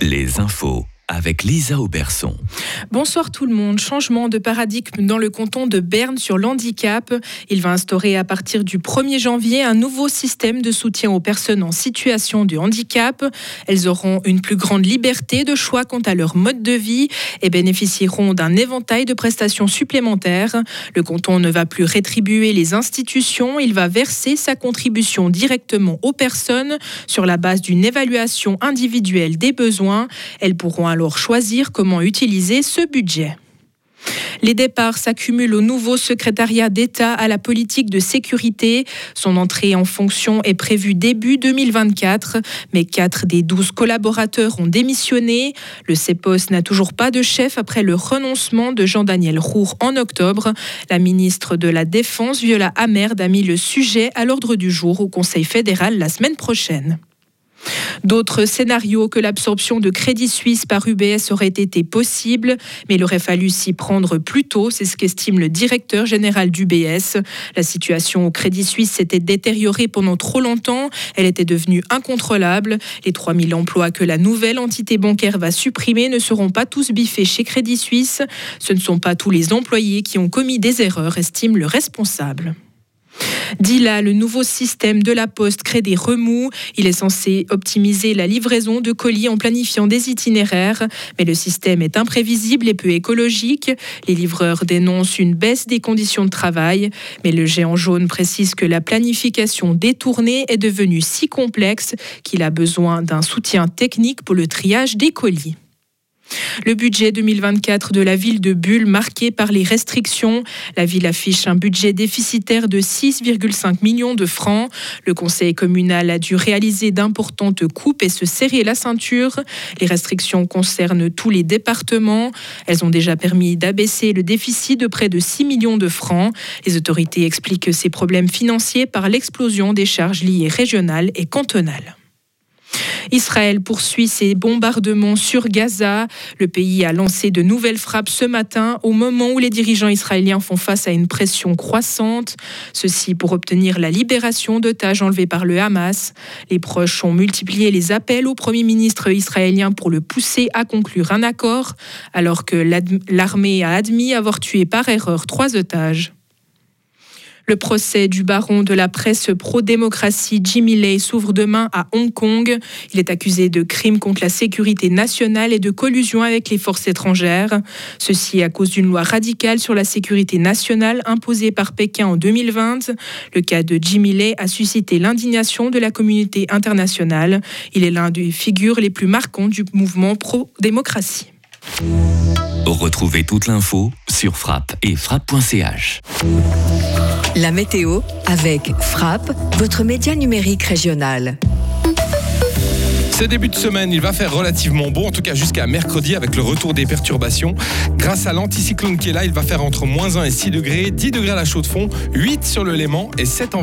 les infos avec Lisa Auberson. Bonsoir tout le monde. Changement de paradigme dans le canton de Berne sur l'handicap. Il va instaurer à partir du 1er janvier un nouveau système de soutien aux personnes en situation de handicap. Elles auront une plus grande liberté de choix quant à leur mode de vie et bénéficieront d'un éventail de prestations supplémentaires. Le canton ne va plus rétribuer les institutions, il va verser sa contribution directement aux personnes sur la base d'une évaluation individuelle des besoins. Elles pourront alors choisir comment utiliser ce budget. Les départs s'accumulent au nouveau secrétariat d'État à la politique de sécurité. Son entrée en fonction est prévue début 2024, mais quatre des douze collaborateurs ont démissionné. Le CEPOS n'a toujours pas de chef après le renoncement de Jean-Daniel Roux en octobre. La ministre de la Défense, Viola Amerd, a mis le sujet à l'ordre du jour au Conseil fédéral la semaine prochaine. D'autres scénarios que l'absorption de Crédit Suisse par UBS aurait été possible, mais il aurait fallu s'y prendre plus tôt, c'est ce qu'estime le directeur général d'UBS. La situation au Crédit Suisse s'était détériorée pendant trop longtemps, elle était devenue incontrôlable. Les 3000 emplois que la nouvelle entité bancaire va supprimer ne seront pas tous biffés chez Crédit Suisse. Ce ne sont pas tous les employés qui ont commis des erreurs, estime le responsable. Dila, le nouveau système de la Poste crée des remous. Il est censé optimiser la livraison de colis en planifiant des itinéraires, mais le système est imprévisible et peu écologique. Les livreurs dénoncent une baisse des conditions de travail, mais le géant jaune précise que la planification détournée est devenue si complexe qu'il a besoin d'un soutien technique pour le triage des colis. Le budget 2024 de la ville de Bulle marqué par les restrictions. La ville affiche un budget déficitaire de 6,5 millions de francs. Le conseil communal a dû réaliser d'importantes coupes et se serrer la ceinture. Les restrictions concernent tous les départements. Elles ont déjà permis d'abaisser le déficit de près de 6 millions de francs. Les autorités expliquent ces problèmes financiers par l'explosion des charges liées régionales et cantonales. Israël poursuit ses bombardements sur Gaza. Le pays a lancé de nouvelles frappes ce matin au moment où les dirigeants israéliens font face à une pression croissante. Ceci pour obtenir la libération d'otages enlevés par le Hamas. Les proches ont multiplié les appels au Premier ministre israélien pour le pousser à conclure un accord, alors que l'armée a admis avoir tué par erreur trois otages. Le procès du baron de la presse pro-démocratie Jimmy Lay s'ouvre demain à Hong Kong. Il est accusé de crimes contre la sécurité nationale et de collusion avec les forces étrangères. Ceci à cause d'une loi radicale sur la sécurité nationale imposée par Pékin en 2020. Le cas de Jimmy Lay a suscité l'indignation de la communauté internationale. Il est l'un des figures les plus marquantes du mouvement pro-démocratie. Retrouvez toute l'info sur frappe et frappe.ch. La météo avec Frappe, votre média numérique régional. Ce début de semaine, il va faire relativement beau, en tout cas jusqu'à mercredi avec le retour des perturbations. Grâce à l'anticyclone qui est là, il va faire entre moins 1 et 6 degrés, 10 degrés à la chaux de fond, 8 sur le Léman et 7 en